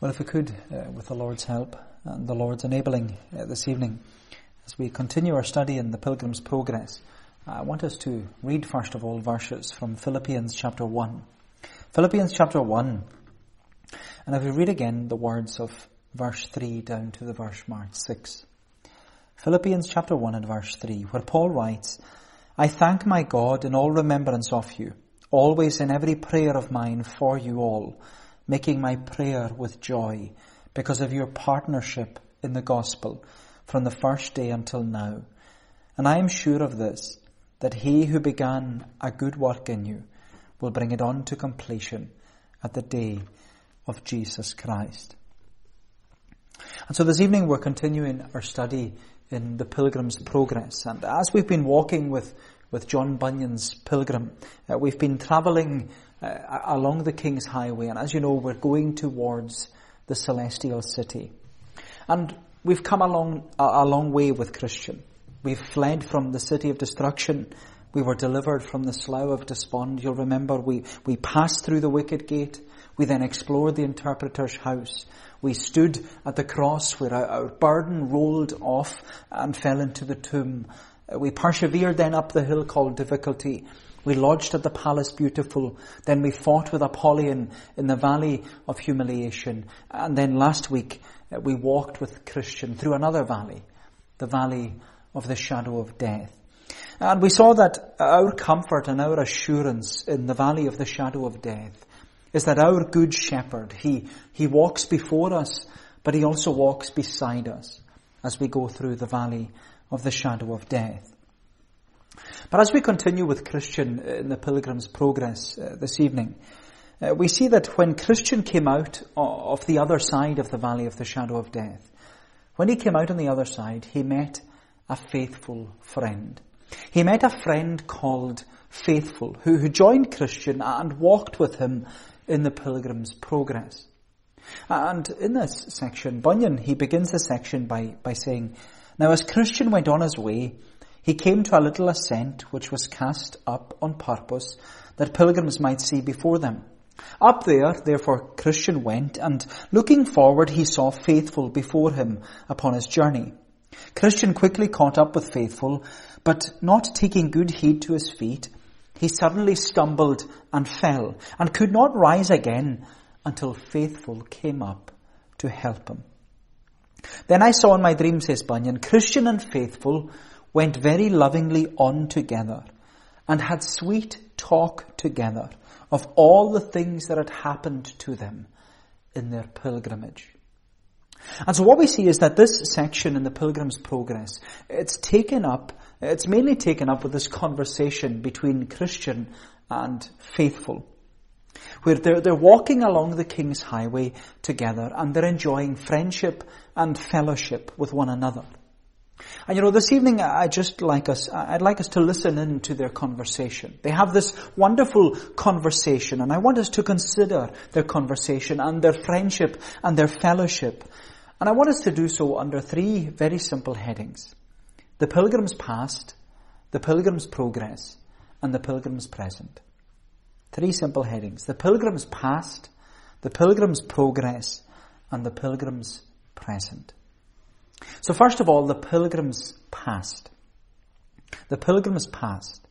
Well, if we could, uh, with the Lord's help and the Lord's enabling uh, this evening, as we continue our study in the Pilgrim's Progress, I want us to read first of all verses from Philippians chapter 1. Philippians chapter 1, and if we read again the words of verse 3 down to the verse marked 6. Philippians chapter 1 and verse 3, where Paul writes, I thank my God in all remembrance of you, always in every prayer of mine for you all, making my prayer with joy because of your partnership in the gospel from the first day until now. And I am sure of this, that he who began a good work in you will bring it on to completion at the day of Jesus Christ. And so this evening we're continuing our study in the Pilgrim's Progress. And as we've been walking with, with John Bunyan's Pilgrim, uh, we've been travelling uh, along the King's Highway, and as you know, we're going towards the celestial city. And we've come a, a long way with Christian. We've fled from the city of destruction. We were delivered from the slough of despond. You'll remember we, we passed through the wicket gate. We then explored the interpreter's house. We stood at the cross where our, our burden rolled off and fell into the tomb. We persevered then up the hill called difficulty we lodged at the palace beautiful. Then we fought with Apollyon in the valley of humiliation. And then last week uh, we walked with Christian through another valley, the valley of the shadow of death. And we saw that our comfort and our assurance in the valley of the shadow of death is that our good shepherd, he, he walks before us, but he also walks beside us as we go through the valley of the shadow of death. But as we continue with Christian in the Pilgrim's Progress uh, this evening, uh, we see that when Christian came out of the other side of the valley of the shadow of death, when he came out on the other side, he met a faithful friend. He met a friend called Faithful, who, who joined Christian and walked with him in the Pilgrim's Progress. And in this section, Bunyan, he begins the section by, by saying, Now as Christian went on his way, he came to a little ascent which was cast up on purpose that pilgrims might see before them. Up there, therefore, Christian went, and looking forward, he saw Faithful before him upon his journey. Christian quickly caught up with Faithful, but not taking good heed to his feet, he suddenly stumbled and fell, and could not rise again until Faithful came up to help him. Then I saw in my dream, says Bunyan, Christian and Faithful went very lovingly on together and had sweet talk together of all the things that had happened to them in their pilgrimage. And so what we see is that this section in the Pilgrim's Progress, it's taken up, it's mainly taken up with this conversation between Christian and faithful. Where they're, they're walking along the King's Highway together and they're enjoying friendship and fellowship with one another. And you know, this evening I just like us, I'd like us to listen in to their conversation. They have this wonderful conversation and I want us to consider their conversation and their friendship and their fellowship. And I want us to do so under three very simple headings. The pilgrim's past, the pilgrim's progress, and the pilgrim's present. Three simple headings. The pilgrim's past, the pilgrim's progress, and the pilgrim's present. So first of all, the pilgrim's past. The pilgrim's past.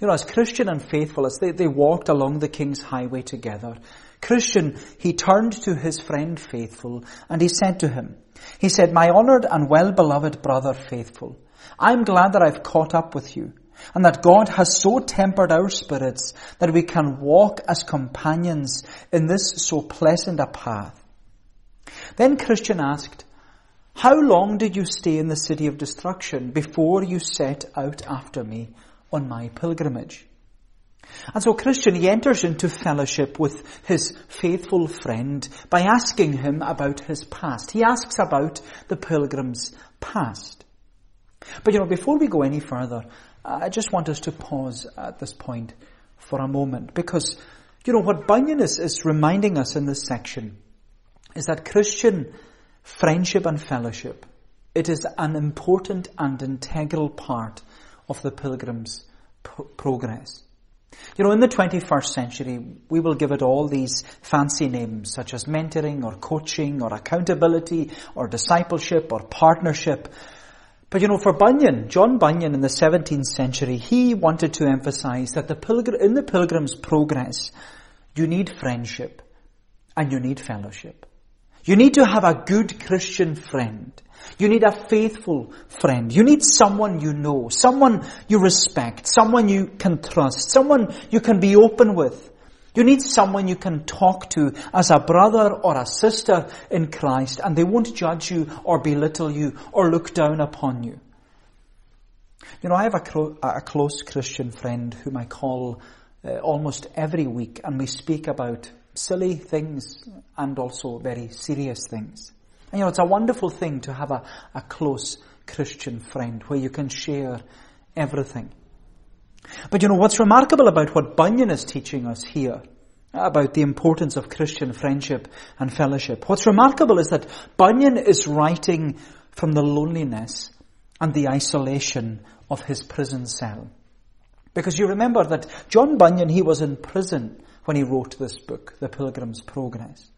You know, as Christian and faithful, as they, they walked along the King's highway together, Christian, he turned to his friend faithful and he said to him, he said, my honored and well-beloved brother faithful, I'm glad that I've caught up with you and that God has so tempered our spirits that we can walk as companions in this so pleasant a path. Then Christian asked, how long did you stay in the city of destruction before you set out after me on my pilgrimage? And so Christian, he enters into fellowship with his faithful friend by asking him about his past. He asks about the pilgrim's past. But you know, before we go any further, uh, I just want us to pause at this point for a moment because, you know, what Bunyan is, is reminding us in this section is that Christian friendship and fellowship. It is an important and integral part of the pilgrim's progress. You know, in the 21st century, we will give it all these fancy names such as mentoring or coaching or accountability or discipleship or partnership. But you know, for Bunyan, John Bunyan in the 17th century, he wanted to emphasize that the pilgrim, in the pilgrim's progress, you need friendship and you need fellowship. You need to have a good Christian friend. You need a faithful friend. You need someone you know, someone you respect, someone you can trust, someone you can be open with. You need someone you can talk to as a brother or a sister in Christ and they won't judge you or belittle you or look down upon you. You know, I have a, cro- a close Christian friend whom I call uh, almost every week and we speak about silly things and also very serious things. And you know, it's a wonderful thing to have a, a close Christian friend where you can share everything. But you know, what's remarkable about what Bunyan is teaching us here about the importance of Christian friendship and fellowship. What's remarkable is that Bunyan is writing from the loneliness and the isolation of his prison cell. Because you remember that John Bunyan, he was in prison when he wrote this book, The Pilgrim's Progress.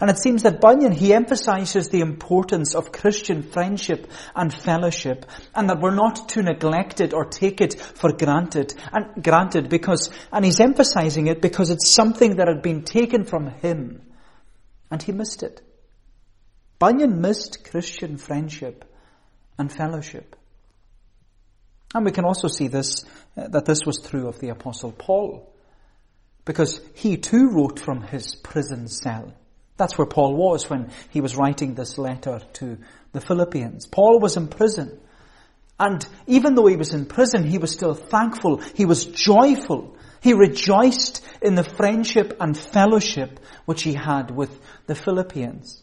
And it seems that Bunyan, he emphasizes the importance of Christian friendship and fellowship and that we're not to neglect it or take it for granted and granted because, and he's emphasizing it because it's something that had been taken from him and he missed it. Bunyan missed Christian friendship and fellowship. And we can also see this, uh, that this was true of the apostle Paul because he too wrote from his prison cell. That's where Paul was when he was writing this letter to the Philippians. Paul was in prison. And even though he was in prison, he was still thankful. He was joyful. He rejoiced in the friendship and fellowship which he had with the Philippians.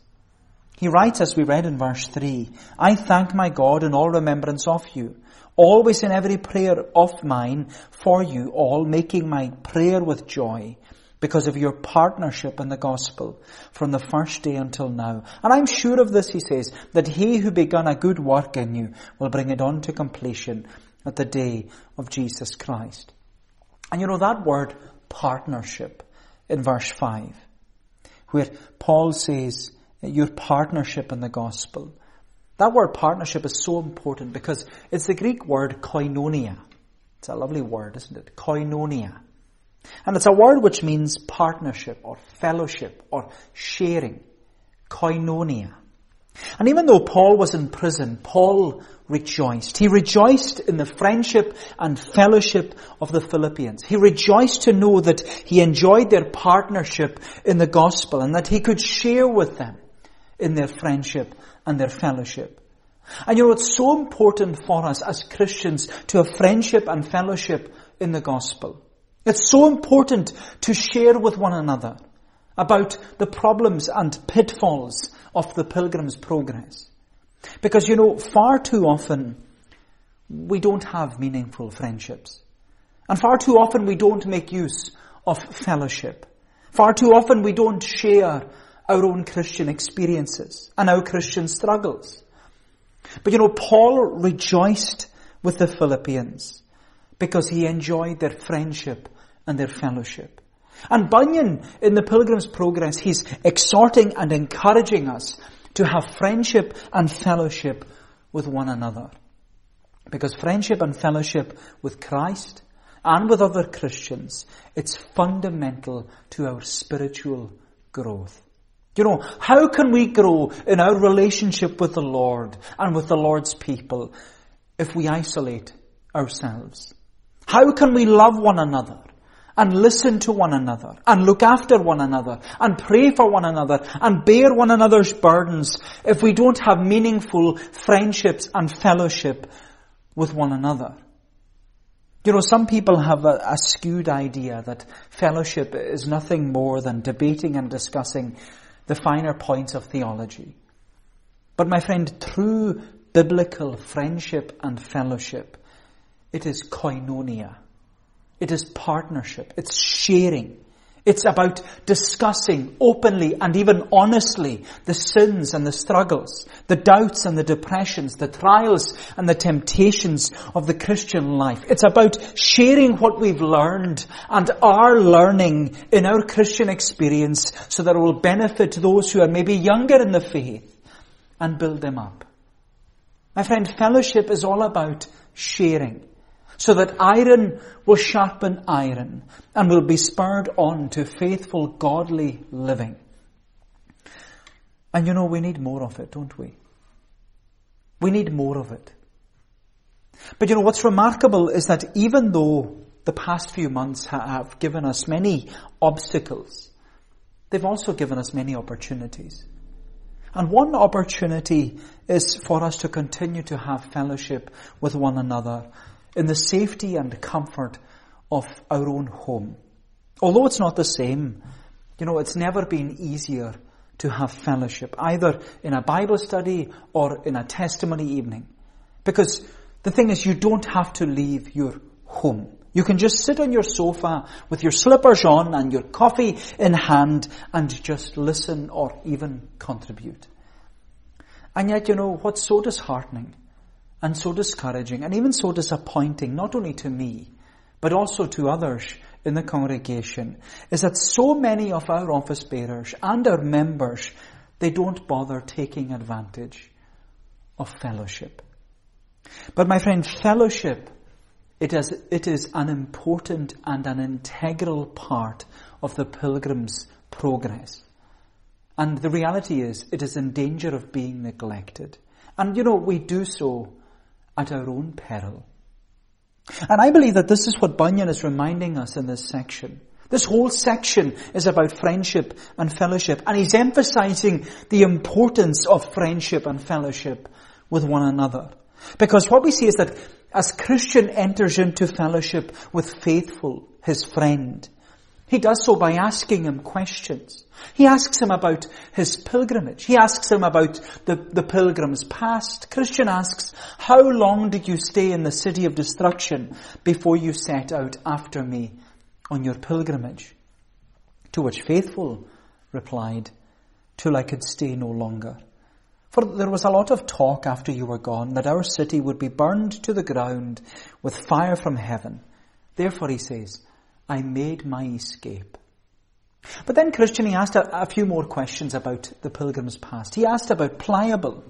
He writes, as we read in verse 3, I thank my God in all remembrance of you always in every prayer of mine for you all, making my prayer with joy because of your partnership in the gospel from the first day until now. And I'm sure of this, he says, that he who begun a good work in you will bring it on to completion at the day of Jesus Christ. And you know that word partnership in verse 5, where Paul says, your partnership in the gospel. That word partnership is so important because it's the Greek word koinonia. It's a lovely word, isn't it? Koinonia. And it's a word which means partnership or fellowship or sharing. Koinonia. And even though Paul was in prison, Paul rejoiced. He rejoiced in the friendship and fellowship of the Philippians. He rejoiced to know that he enjoyed their partnership in the gospel and that he could share with them in their friendship and their fellowship. And you know, it's so important for us as Christians to have friendship and fellowship in the gospel. It's so important to share with one another about the problems and pitfalls of the pilgrim's progress. Because you know, far too often we don't have meaningful friendships. And far too often we don't make use of fellowship. Far too often we don't share our own Christian experiences and our Christian struggles. But you know, Paul rejoiced with the Philippians because he enjoyed their friendship and their fellowship. And Bunyan, in the Pilgrim's Progress, he's exhorting and encouraging us to have friendship and fellowship with one another. Because friendship and fellowship with Christ and with other Christians, it's fundamental to our spiritual growth. You know, how can we grow in our relationship with the Lord and with the Lord's people if we isolate ourselves? How can we love one another and listen to one another and look after one another and pray for one another and bear one another's burdens if we don't have meaningful friendships and fellowship with one another? You know, some people have a, a skewed idea that fellowship is nothing more than debating and discussing the finer points of theology. But my friend, true biblical friendship and fellowship, it is koinonia. It is partnership. It's sharing. It's about discussing openly and even honestly the sins and the struggles, the doubts and the depressions, the trials and the temptations of the Christian life. It's about sharing what we've learned and are learning in our Christian experience so that it will benefit those who are maybe younger in the faith and build them up. My friend, fellowship is all about sharing so that iron will sharpen iron and will be spurred on to faithful, godly living. And you know, we need more of it, don't we? We need more of it. But you know, what's remarkable is that even though the past few months have given us many obstacles, they've also given us many opportunities. And one opportunity is for us to continue to have fellowship with one another in the safety and comfort of our own home. Although it's not the same, you know, it's never been easier to have fellowship, either in a Bible study or in a testimony evening. Because the thing is, you don't have to leave your home. You can just sit on your sofa with your slippers on and your coffee in hand and just listen or even contribute. And yet, you know, what's so disheartening and so discouraging and even so disappointing, not only to me, but also to others in the congregation, is that so many of our office bearers and our members, they don't bother taking advantage of fellowship. But my friend, fellowship, it is, it is an important and an integral part of the pilgrim's progress. And the reality is, it is in danger of being neglected. And you know, we do so at our own peril. And I believe that this is what Bunyan is reminding us in this section. This whole section is about friendship and fellowship, and he's emphasizing the importance of friendship and fellowship with one another. Because what we see is that as Christian enters into fellowship with faithful, his friend, he does so by asking him questions. He asks him about his pilgrimage. He asks him about the, the pilgrim's past. Christian asks, how long did you stay in the city of destruction before you set out after me on your pilgrimage? To which faithful replied, till I could stay no longer. For there was a lot of talk after you were gone that our city would be burned to the ground with fire from heaven. Therefore he says, I made my escape. But then Christian, he asked a, a, few more questions about the pilgrim's past. He asked about Pliable.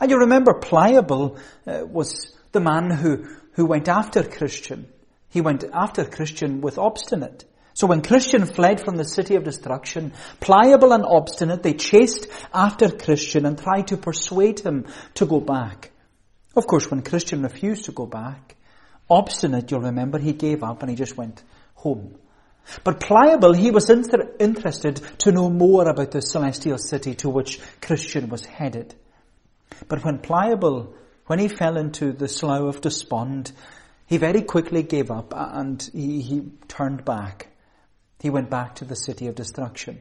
And you remember Pliable uh, was the man who, who went after Christian. He went after Christian with obstinate. So when Christian fled from the city of destruction, pliable and obstinate, they chased after Christian and tried to persuade him to go back. Of course, when Christian refused to go back, Obstinate, you'll remember, he gave up and he just went home. But pliable, he was inter- interested to know more about the celestial city to which Christian was headed. But when pliable, when he fell into the slough of despond, he very quickly gave up and he, he turned back. He went back to the city of destruction.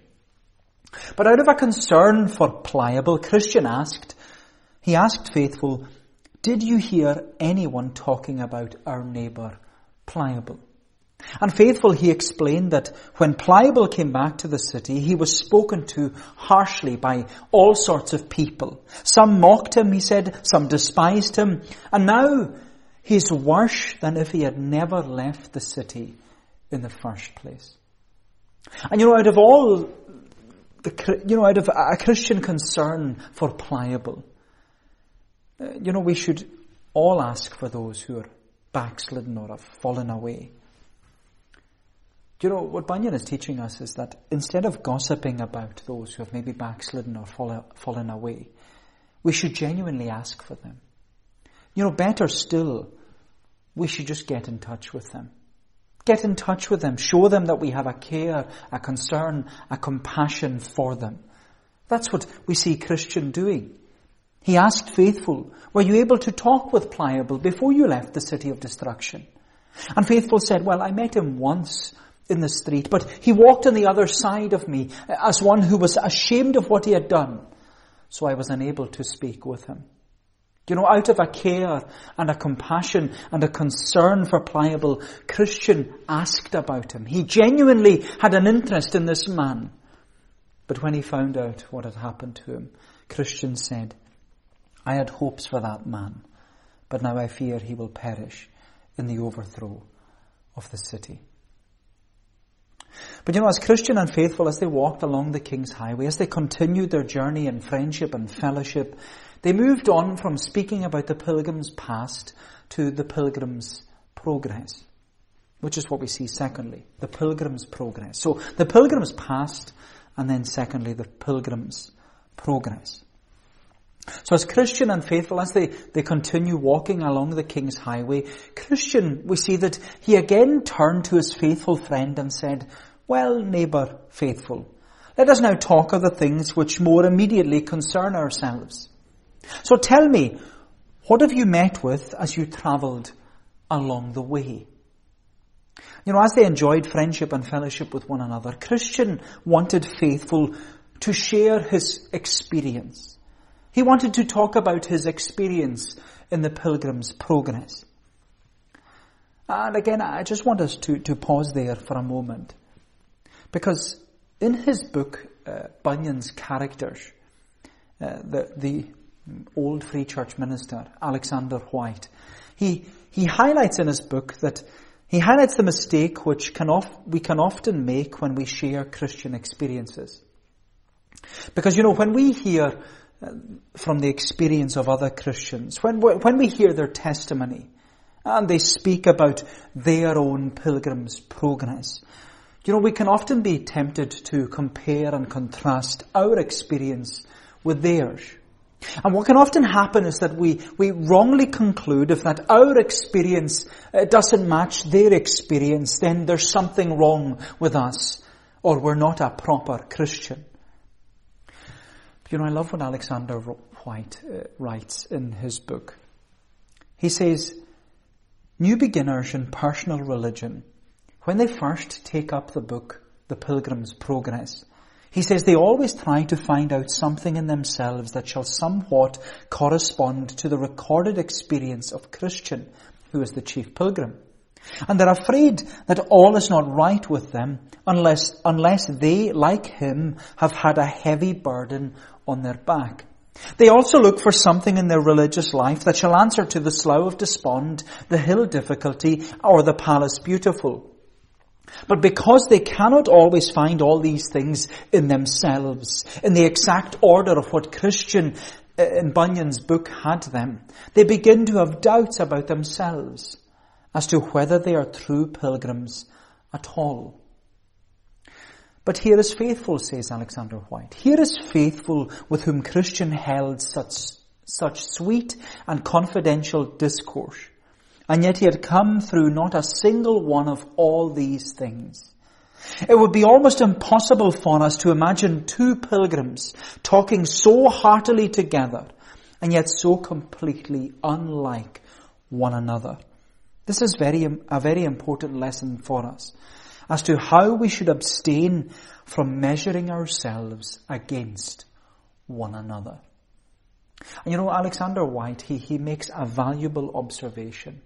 But out of a concern for pliable, Christian asked, he asked faithful, did you hear anyone talking about our neighbour, Pliable? And faithful, he explained that when Pliable came back to the city, he was spoken to harshly by all sorts of people. Some mocked him, he said, some despised him, and now he's worse than if he had never left the city in the first place. And you know, out of all the, you know, out of a Christian concern for Pliable, Uh, you know, we should all ask for those who are backslidden or have fallen away. You know, what Bunyan is teaching us is that instead of gossiping about those who have maybe backslidden or fallen away, we should genuinely ask for them. You know, better still, we should just get in touch with them. Get in touch with them. Show them that we have a care, a concern, a compassion for them. That's what we see Christian doing. He asked Faithful, were you able to talk with Pliable before you left the city of destruction? And Faithful said, well, I met him once in the street, but he walked on the other side of me as one who was ashamed of what he had done. So I was unable to speak with him. You know, out of a care and a compassion and a concern for Pliable, Christian asked about him. He genuinely had an interest in this man. But when he found out what had happened to him, Christian said, I had hopes for that man, but now I fear he will perish in the overthrow of the city. But you know, as Christian and faithful, as they walked along the King's Highway, as they continued their journey in friendship and fellowship, they moved on from speaking about the pilgrim's past to the pilgrim's progress, which is what we see secondly, the pilgrim's progress. So the pilgrim's past, and then secondly, the pilgrim's progress. So as Christian and faithful, as they, they continue walking along the King's Highway, Christian, we see that he again turned to his faithful friend and said, Well, neighbour faithful, let us now talk of the things which more immediately concern ourselves. So tell me, what have you met with as you travelled along the way? You know, as they enjoyed friendship and fellowship with one another, Christian wanted faithful to share his experience. He wanted to talk about his experience in the pilgrim's progress. And again, I just want us to, to pause there for a moment. Because in his book, uh, Bunyan's Characters, uh, the, the old Free Church minister, Alexander Whyte, he, he highlights in his book that he highlights the mistake which can of, we can often make when we share Christian experiences. Because, you know, when we hear from the experience of other Christians. When, when we hear their testimony and they speak about their own pilgrim's progress, you know, we can often be tempted to compare and contrast our experience with theirs. And what can often happen is that we, we wrongly conclude if that our experience uh, doesn't match their experience, then there's something wrong with us, or we're not a proper Christian. You know, I love what Alexander Whyte uh, writes in his book. He says, New beginners in personal religion, when they first take up the book, The Pilgrim's Progress, he says they always try to find out something in themselves that shall somewhat correspond to the recorded experience of Christian, who is the chief pilgrim. And they're afraid that all is not right with them unless, unless they, like him, have had a heavy burden on their back. They also look for something in their religious life that shall answer to the slough of despond, the hill difficulty, or the palace beautiful. But because they cannot always find all these things in themselves, in the exact order of what Christian uh, in Bunyan's book had them, they begin to have doubts about themselves as to whether they are true pilgrims at all. But here is faithful, says Alexander Whyte. Here is faithful with whom Christian held such, such sweet and confidential discourse. And yet he had come through not a single one of all these things. It would be almost impossible for us to imagine two pilgrims talking so heartily together and yet so completely unlike one another. This is very, a very important lesson for us as to how we should abstain from measuring ourselves against one another. And you know, Alexander Whyte, he, he makes a valuable observation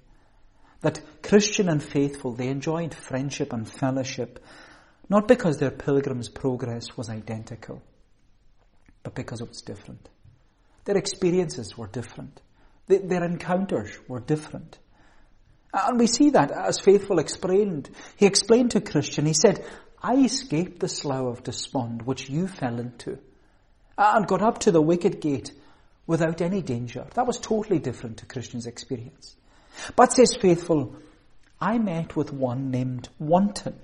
that Christian and faithful, they enjoyed friendship and fellowship, not because their pilgrim's progress was identical, but because it was different. Their experiences were different. Their encounters were different. And we see that as Faithful explained. He explained to Christian, he said, I escaped the slough of despond which you fell into and got up to the wicket gate without any danger. That was totally different to Christian's experience. But says Faithful, I met with one named Wanton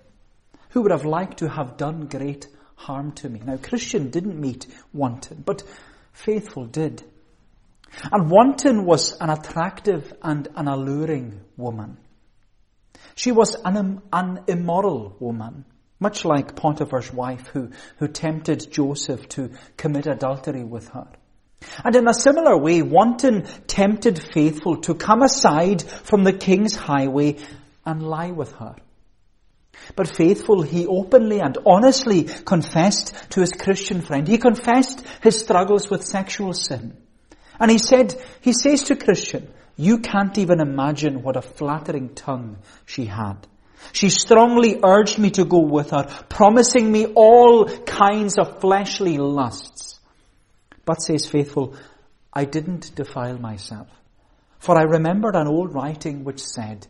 who would have liked to have done great harm to me. Now Christian didn't meet Wanton, but Faithful did. And Wanton was an attractive and an alluring woman. She was an, an immoral woman, much like Potiphar's wife who, who tempted Joseph to commit adultery with her. And in a similar way, Wanton tempted Faithful to come aside from the king's highway and lie with her. But Faithful, he openly and honestly confessed to his Christian friend. He confessed his struggles with sexual sin. And he said, he says to Christian, you can't even imagine what a flattering tongue she had. She strongly urged me to go with her, promising me all kinds of fleshly lusts. But says faithful, I didn't defile myself. For I remembered an old writing which said,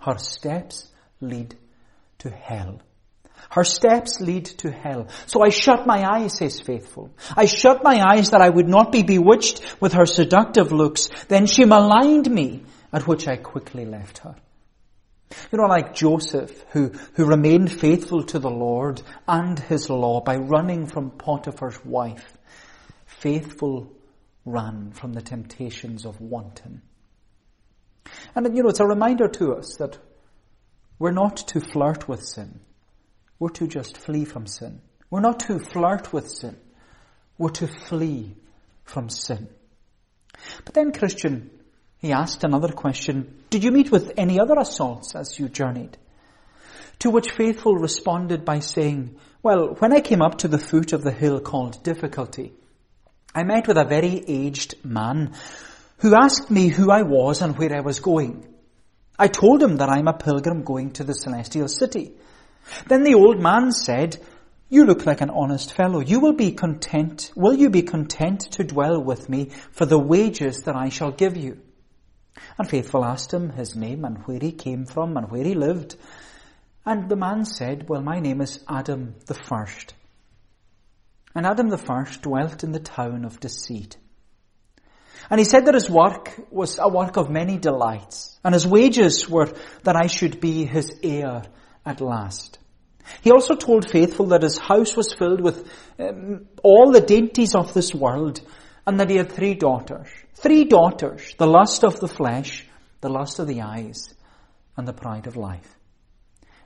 her steps lead to hell. Her steps lead to hell. So I shut my eyes, says Faithful. I shut my eyes that I would not be bewitched with her seductive looks. Then she maligned me, at which I quickly left her. You know, like Joseph, who, who remained faithful to the Lord and his law by running from Potiphar's wife. Faithful ran from the temptations of wanton. And you know, it's a reminder to us that we're not to flirt with sin. We're to just flee from sin. We're not to flirt with sin. We're to flee from sin. But then Christian, he asked another question, did you meet with any other assaults as you journeyed? To which Faithful responded by saying, well, when I came up to the foot of the hill called Difficulty, I met with a very aged man who asked me who I was and where I was going. I told him that I'm a pilgrim going to the celestial city. Then the old man said, you look like an honest fellow. You will be content, will you be content to dwell with me for the wages that I shall give you? And Faithful asked him his name and where he came from and where he lived. And the man said, well, my name is Adam the First. And Adam the First dwelt in the town of deceit. And he said that his work was a work of many delights, and his wages were that I should be his heir at last. He also told Faithful that his house was filled with um, all the dainties of this world and that he had three daughters. Three daughters, the lust of the flesh, the lust of the eyes, and the pride of life.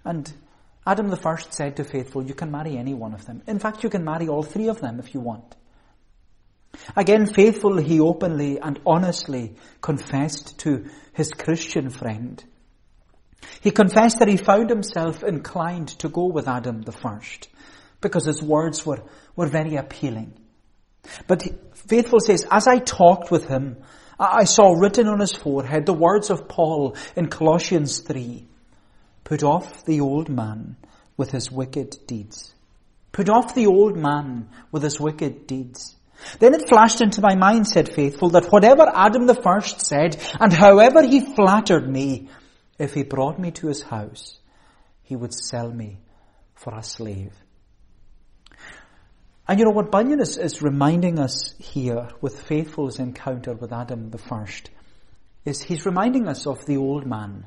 And Adam the first said to Faithful, you can marry any one of them. In fact, you can marry all three of them if you want. Again, Faithful, he openly and honestly confessed to his Christian friend he confessed that he found himself inclined to go with Adam the first because his words were, were very appealing. But Faithful says, as I talked with him, I saw written on his forehead the words of Paul in Colossians 3. Put off the old man with his wicked deeds. Put off the old man with his wicked deeds. Then it flashed into my mind, said Faithful, that whatever Adam the first said, and however he flattered me, if he brought me to his house, he would sell me for a slave. And you know what Bunyan is, is reminding us here with Faithful's encounter with Adam the first is he's reminding us of the old man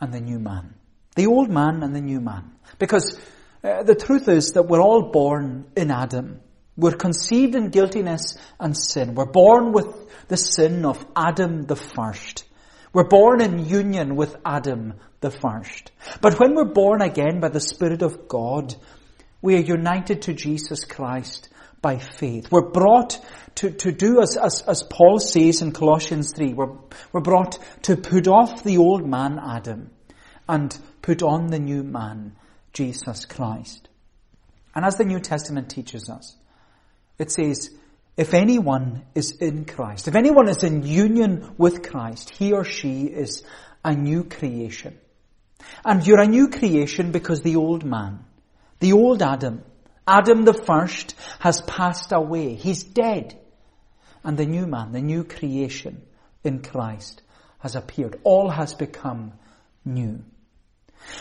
and the new man. The old man and the new man. Because uh, the truth is that we're all born in Adam. We're conceived in guiltiness and sin. We're born with the sin of Adam the first. We're born in union with Adam the first. But when we're born again by the Spirit of God, we are united to Jesus Christ by faith. We're brought to, to do as, as, as Paul says in Colossians 3, we're, we're brought to put off the old man Adam and put on the new man, Jesus Christ. And as the New Testament teaches us, it says, if anyone is in Christ, if anyone is in union with Christ, he or she is a new creation. And you're a new creation because the old man, the old Adam, Adam the first has passed away. He's dead. And the new man, the new creation in Christ has appeared. All has become new.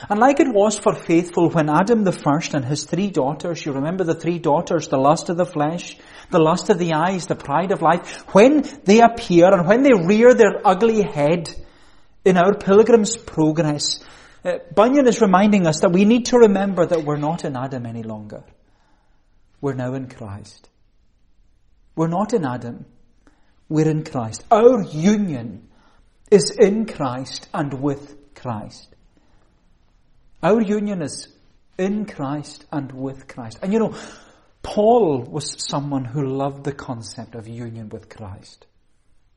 And like it was for faithful when Adam the first and his three daughters, you remember the three daughters, the lust of the flesh, the lust of the eyes, the pride of life, when they appear and when they rear their ugly head in our pilgrim's progress, uh, Bunyan is reminding us that we need to remember that we're not in Adam any longer. We're now in Christ. We're not in Adam. We're in Christ. Our union is in Christ and with Christ. Our union is in Christ and with Christ. And you know, Paul was someone who loved the concept of union with Christ.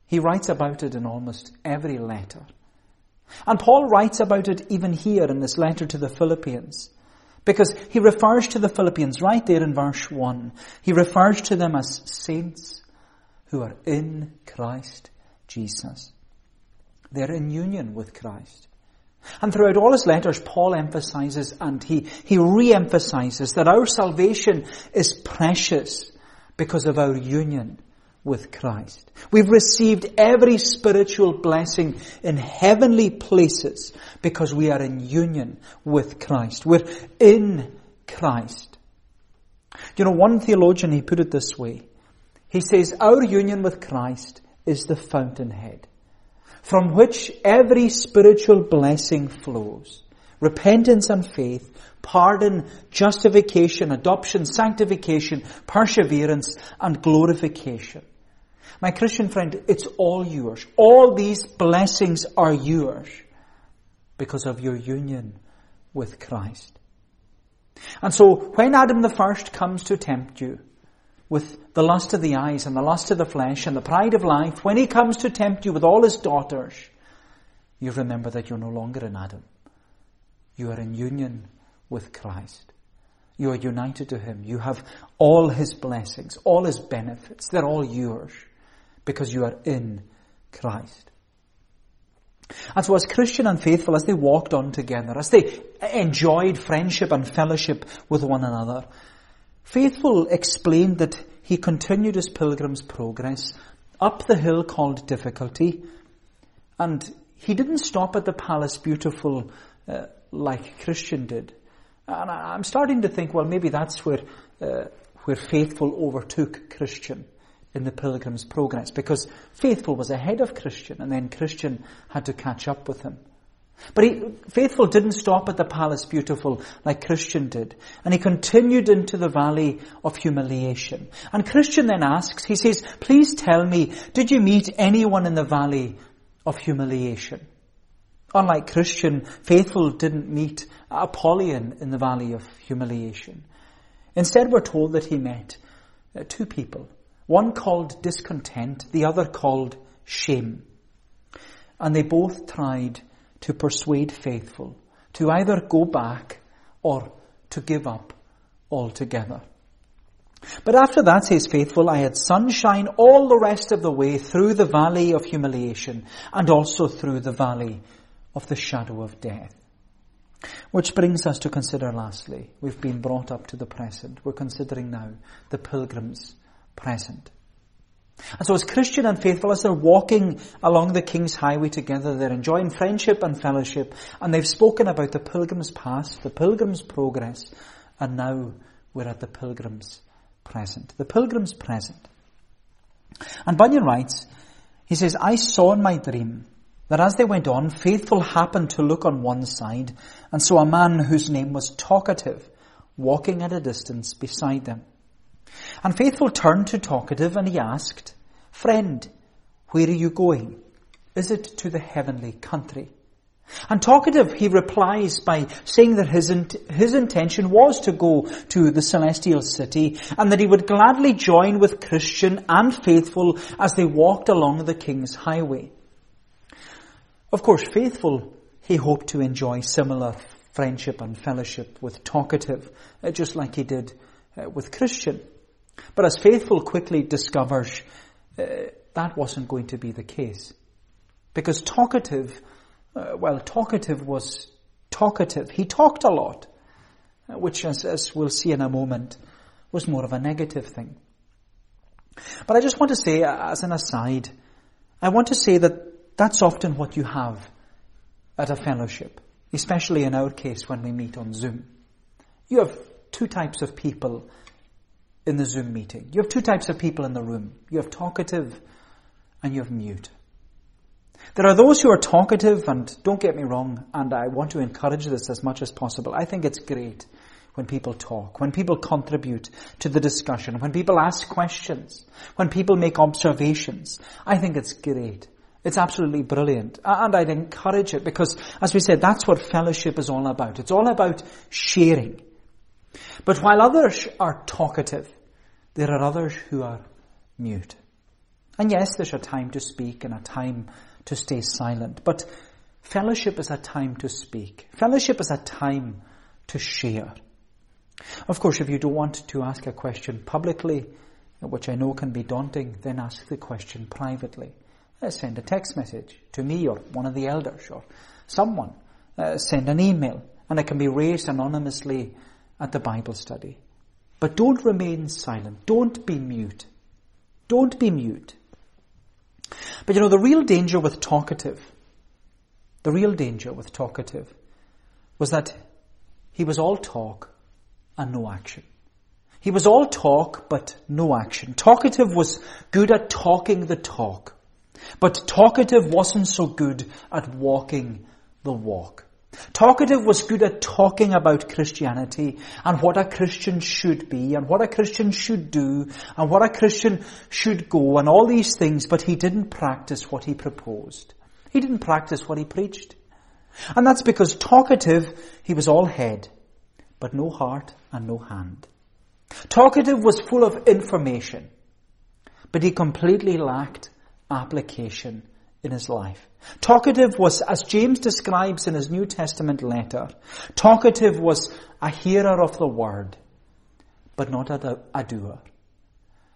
He writes about it in almost every letter. And Paul writes about it even here in this letter to the Philippians. Because he refers to the Philippians right there in verse 1. He refers to them as saints who are in Christ Jesus. They're in union with Christ. And throughout all his letters, Paul emphasizes and he, he re-emphasizes that our salvation is precious because of our union with Christ. We've received every spiritual blessing in heavenly places because we are in union with Christ. We're in Christ. You know, one theologian, he put it this way. He says, our union with Christ is the fountainhead from which every spiritual blessing flows. Repentance and faith, pardon, justification, adoption, sanctification, perseverance, and glorification. My Christian friend, it's all yours. All these blessings are yours because of your union with Christ. And so when Adam the first comes to tempt you with the lust of the eyes and the lust of the flesh and the pride of life, when he comes to tempt you with all his daughters, you remember that you're no longer in Adam. You are in union with Christ. You are united to him. You have all his blessings, all his benefits. They're all yours because you are in Christ. And so as Christian and faithful, as they walked on together, as they enjoyed friendship and fellowship with one another, Faithful explained that he continued his pilgrim's progress up the hill called difficulty, and he didn't stop at the palace beautiful uh, like Christian did. And I'm starting to think, well, maybe that's where uh, where faithful overtook Christian in the pilgrim's progress, because faithful was ahead of Christian, and then Christian had to catch up with him. But he, Faithful didn't stop at the palace beautiful like Christian did. And he continued into the valley of humiliation. And Christian then asks, he says, please tell me, did you meet anyone in the valley of humiliation? Unlike Christian, Faithful didn't meet Apollyon in the valley of humiliation. Instead, we're told that he met uh, two people. One called discontent, the other called shame. And they both tried to persuade faithful to either go back or to give up altogether. But after that, says faithful, I had sunshine all the rest of the way through the valley of humiliation and also through the valley of the shadow of death. Which brings us to consider lastly, we've been brought up to the present. We're considering now the pilgrim's present. And so as Christian and faithful, as they're walking along the King's Highway together, they're enjoying friendship and fellowship, and they've spoken about the pilgrim's past, the pilgrim's progress, and now we're at the pilgrim's present. The pilgrim's present. And Bunyan writes, he says, I saw in my dream that as they went on, faithful happened to look on one side, and saw a man whose name was Talkative, walking at a distance beside them. And Faithful turned to Talkative and he asked, Friend, where are you going? Is it to the heavenly country? And Talkative, he replies by saying that his, his intention was to go to the celestial city and that he would gladly join with Christian and Faithful as they walked along the King's highway. Of course, Faithful, he hoped to enjoy similar friendship and fellowship with Talkative, uh, just like he did uh, with Christian. But as Faithful quickly discovers, uh, that wasn't going to be the case. Because talkative, uh, well, talkative was talkative. He talked a lot, uh, which as, as we'll see in a moment, was more of a negative thing. But I just want to say, as an aside, I want to say that that's often what you have at a fellowship, especially in our case when we meet on Zoom. You have two types of people in the Zoom meeting. You have two types of people in the room. You have talkative and you have mute. There are those who are talkative and don't get me wrong, and I want to encourage this as much as possible. I think it's great when people talk, when people contribute to the discussion, when people ask questions, when people make observations. I think it's great. It's absolutely brilliant. And I'd encourage it because, as we said, that's what fellowship is all about. It's all about sharing. But while others are talkative, there are others who are mute. And yes, there's a time to speak and a time to stay silent, but fellowship is a time to speak. Fellowship is a time to share. Of course, if you don't want to ask a question publicly, which I know can be daunting, then ask the question privately. Uh, send a text message to me or one of the elders or someone. Uh, send an email and it can be raised anonymously at the Bible study. But don't remain silent. Don't be mute. Don't be mute. But you know, the real danger with talkative, the real danger with talkative was that he was all talk and no action. He was all talk but no action. Talkative was good at talking the talk, but talkative wasn't so good at walking the walk. Talkative was good at talking about Christianity and what a Christian should be and what a Christian should do and what a Christian should go and all these things, but he didn't practice what he proposed. He didn't practice what he preached. And that's because talkative, he was all head, but no heart and no hand. Talkative was full of information, but he completely lacked application in his life. Talkative was, as James describes in his New Testament letter, talkative was a hearer of the word, but not a, a doer.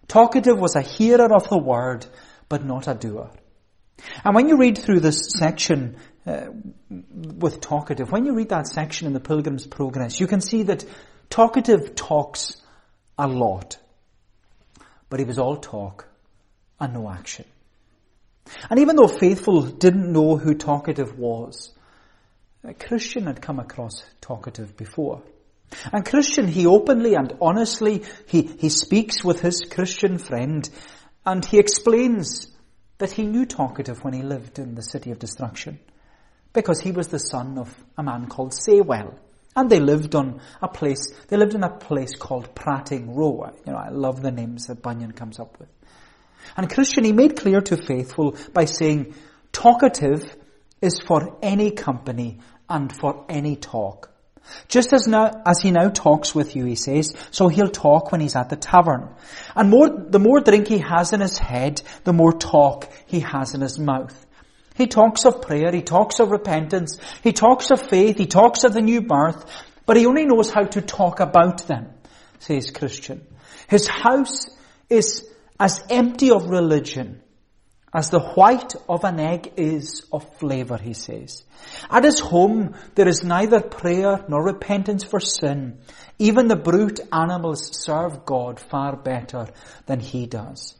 Talkative was a hearer of the word, but not a doer. And when you read through this section uh, with talkative, when you read that section in the Pilgrim's Progress, you can see that talkative talks a lot, but he was all talk and no action. And even though Faithful didn't know who talkative was, Christian had come across talkative before. And Christian, he openly and honestly, he, he speaks with his Christian friend and he explains that he knew talkative when he lived in the city of destruction because he was the son of a man called Saywell. And they lived on a place, they lived in a place called Prating Row. You know, I love the names that Bunyan comes up with. And Christian, he made clear to faithful by saying, talkative is for any company and for any talk. Just as now, as he now talks with you, he says, so he'll talk when he's at the tavern. And more, the more drink he has in his head, the more talk he has in his mouth. He talks of prayer, he talks of repentance, he talks of faith, he talks of the new birth, but he only knows how to talk about them, says Christian. His house is as empty of religion as the white of an egg is of flavor, he says. At his home, there is neither prayer nor repentance for sin. Even the brute animals serve God far better than he does.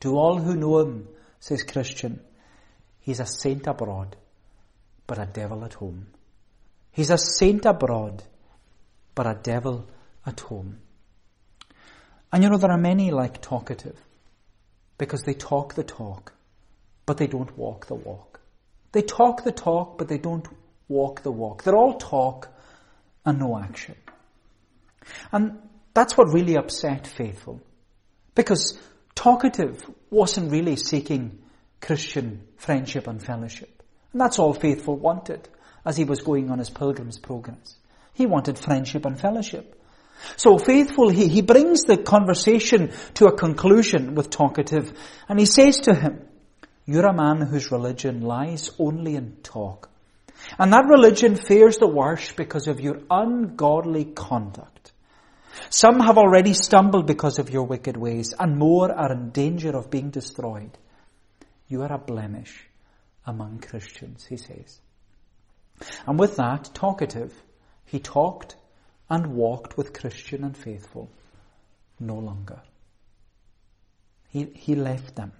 To all who know him, says Christian, he's a saint abroad, but a devil at home. He's a saint abroad, but a devil at home. And you know, there are many like talkative because they talk the talk, but they don't walk the walk. They talk the talk, but they don't walk the walk. They're all talk and no action. And that's what really upset Faithful. Because talkative wasn't really seeking Christian friendship and fellowship. And that's all Faithful wanted as he was going on his pilgrim's progress. He wanted friendship and fellowship. So faithful, he, he brings the conversation to a conclusion with talkative and he says to him, you're a man whose religion lies only in talk. And that religion fares the worse because of your ungodly conduct. Some have already stumbled because of your wicked ways and more are in danger of being destroyed. You are a blemish among Christians, he says. And with that, talkative, he talked and walked with Christian and faithful no longer. He, he left them.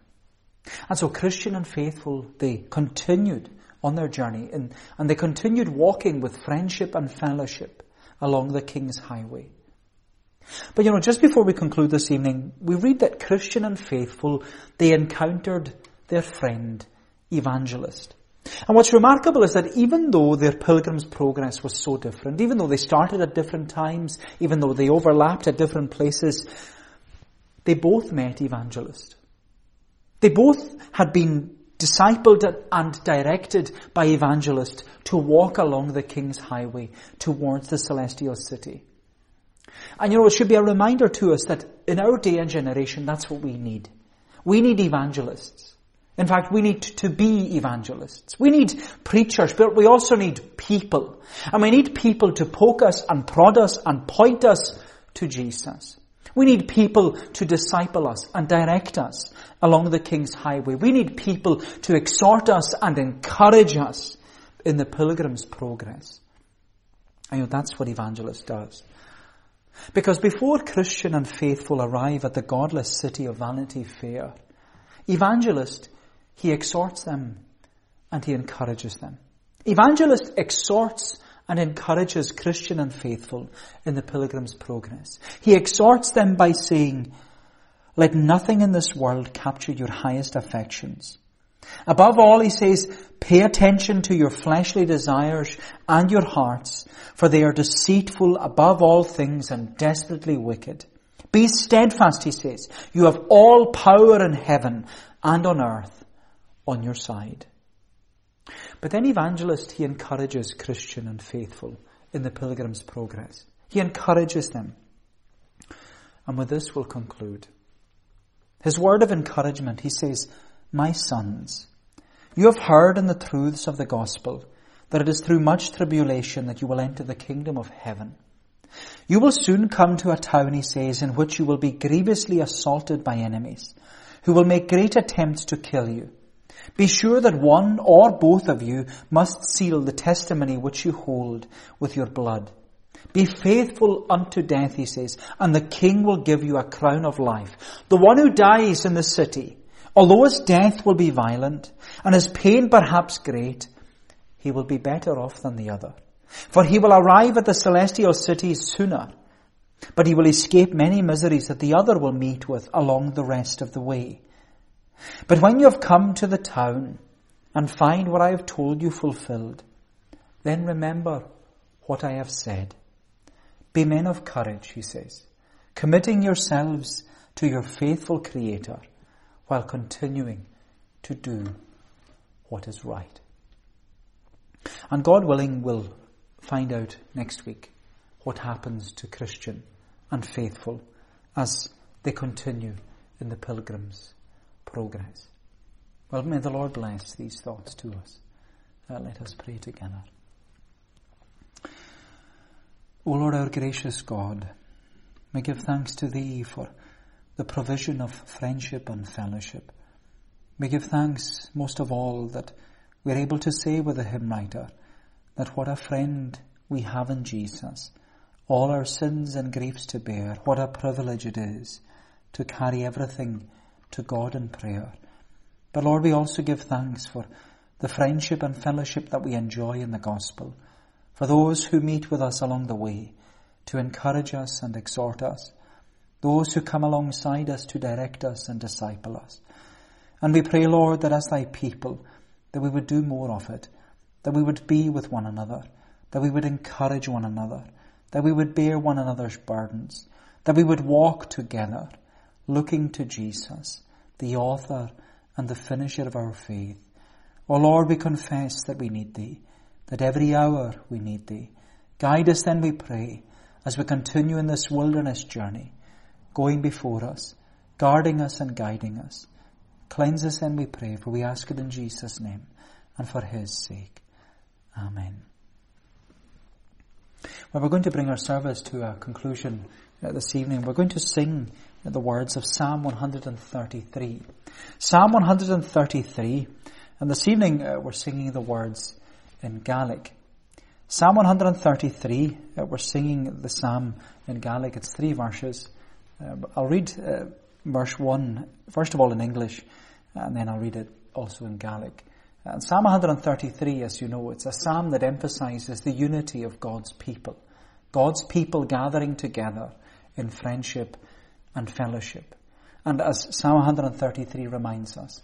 And so Christian and faithful, they continued on their journey and, and they continued walking with friendship and fellowship along the King's highway. But you know, just before we conclude this evening, we read that Christian and faithful, they encountered their friend, evangelist. And what's remarkable is that even though their pilgrim's progress was so different, even though they started at different times, even though they overlapped at different places, they both met evangelist. They both had been discipled and directed by evangelist to walk along the king's highway towards the celestial city. And you know, it should be a reminder to us that in our day and generation, that's what we need. We need evangelists. In fact, we need to be evangelists. We need preachers, but we also need people. And we need people to poke us and prod us and point us to Jesus. We need people to disciple us and direct us along the King's highway. We need people to exhort us and encourage us in the pilgrim's progress. I know that's what evangelist does. Because before Christian and faithful arrive at the godless city of Vanity Fair, evangelist, he exhorts them and he encourages them. Evangelist exhorts and encourages Christian and faithful in the pilgrim's progress. He exhorts them by saying, let nothing in this world capture your highest affections. Above all, he says, pay attention to your fleshly desires and your hearts, for they are deceitful above all things and desperately wicked. Be steadfast, he says. You have all power in heaven and on earth on your side. But then evangelist, he encourages Christian and faithful in the pilgrim's progress. He encourages them. And with this we'll conclude. His word of encouragement, he says, My sons, you have heard in the truths of the gospel that it is through much tribulation that you will enter the kingdom of heaven. You will soon come to a town, he says, in which you will be grievously assaulted by enemies, who will make great attempts to kill you. Be sure that one or both of you must seal the testimony which you hold with your blood. Be faithful unto death, he says, and the king will give you a crown of life. The one who dies in the city, although his death will be violent, and his pain perhaps great, he will be better off than the other. For he will arrive at the celestial city sooner, but he will escape many miseries that the other will meet with along the rest of the way. But when you have come to the town and find what I have told you fulfilled, then remember what I have said. Be men of courage, he says, committing yourselves to your faithful Creator while continuing to do what is right. And God willing, we'll find out next week what happens to Christian and faithful as they continue in the pilgrims progress. Well, may the Lord bless these thoughts to us. Uh, let us pray together. O Lord, our gracious God, we give thanks to Thee for the provision of friendship and fellowship. We give thanks most of all that we're able to say with the hymn writer that what a friend we have in Jesus, all our sins and griefs to bear, what a privilege it is to carry everything to God in prayer. But Lord, we also give thanks for the friendship and fellowship that we enjoy in the gospel, for those who meet with us along the way to encourage us and exhort us, those who come alongside us to direct us and disciple us. And we pray, Lord, that as thy people, that we would do more of it, that we would be with one another, that we would encourage one another, that we would bear one another's burdens, that we would walk together, looking to Jesus, the author and the finisher of our faith. O Lord, we confess that we need Thee, that every hour we need Thee. Guide us then, we pray, as we continue in this wilderness journey, going before us, guarding us and guiding us. Cleanse us then, we pray, for we ask it in Jesus' name and for His sake. Amen. Well, we're going to bring our service to a conclusion uh, this evening. We're going to sing the words of Psalm 133. Psalm 133, and this evening uh, we're singing the words in Gaelic. Psalm 133, uh, we're singing the psalm in Gaelic. It's three verses. Uh, I'll read uh, verse 1, first of all in English, and then I'll read it also in Gaelic. And psalm 133, as you know, it's a psalm that emphasizes the unity of God's people. God's people gathering together in friendship and fellowship. And as Psalm 133 reminds us,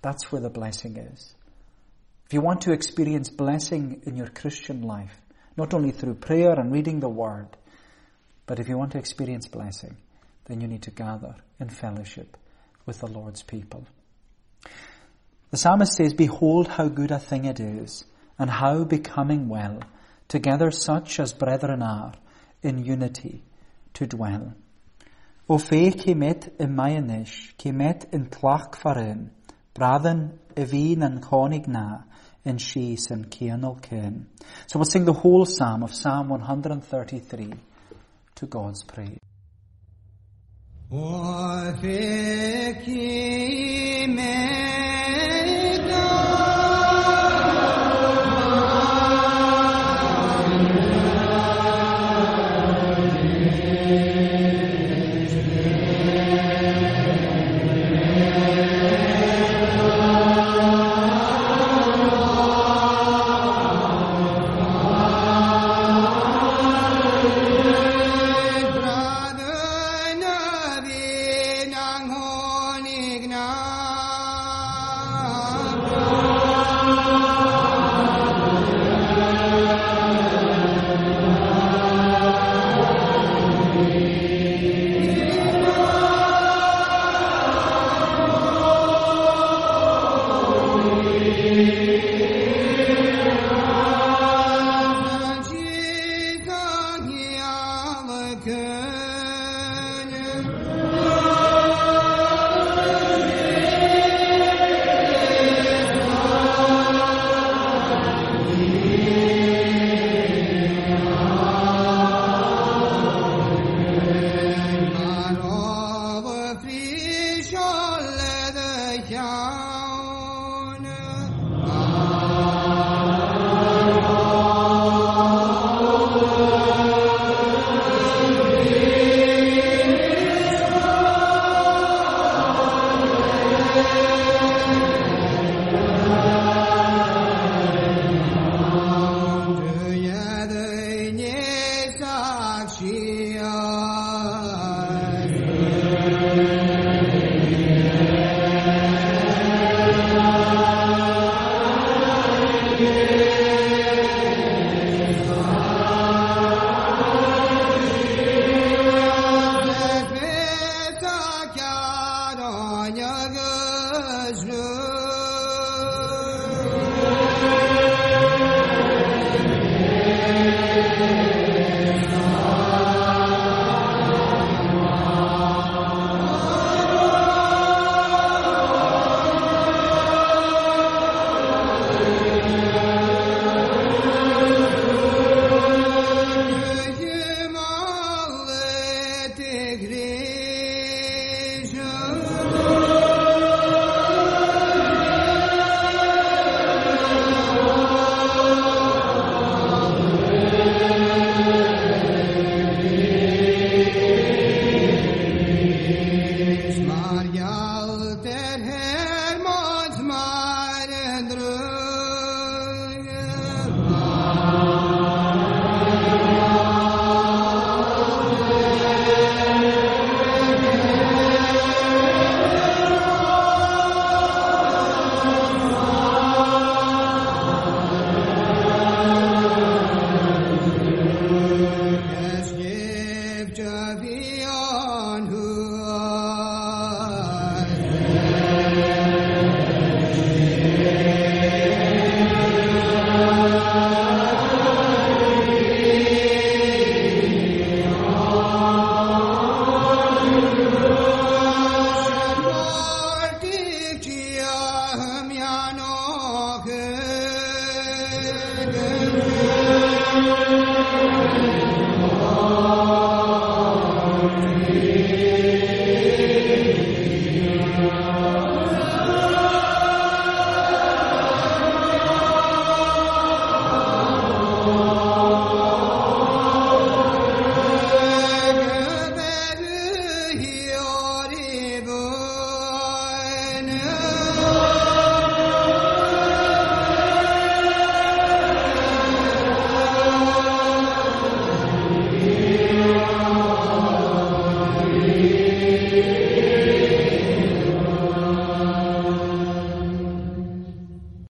that's where the blessing is. If you want to experience blessing in your Christian life, not only through prayer and reading the Word, but if you want to experience blessing, then you need to gather in fellowship with the Lord's people. The psalmist says, Behold how good a thing it is, and how becoming well, together such as brethren are, in unity to dwell. O fé cé mit i maionis, cé mit in tlach farin, brathan i bhín an chonig na, in shees and Kianol Ken. So we'll sing the whole psalm of Psalm 133 to God's praise. 我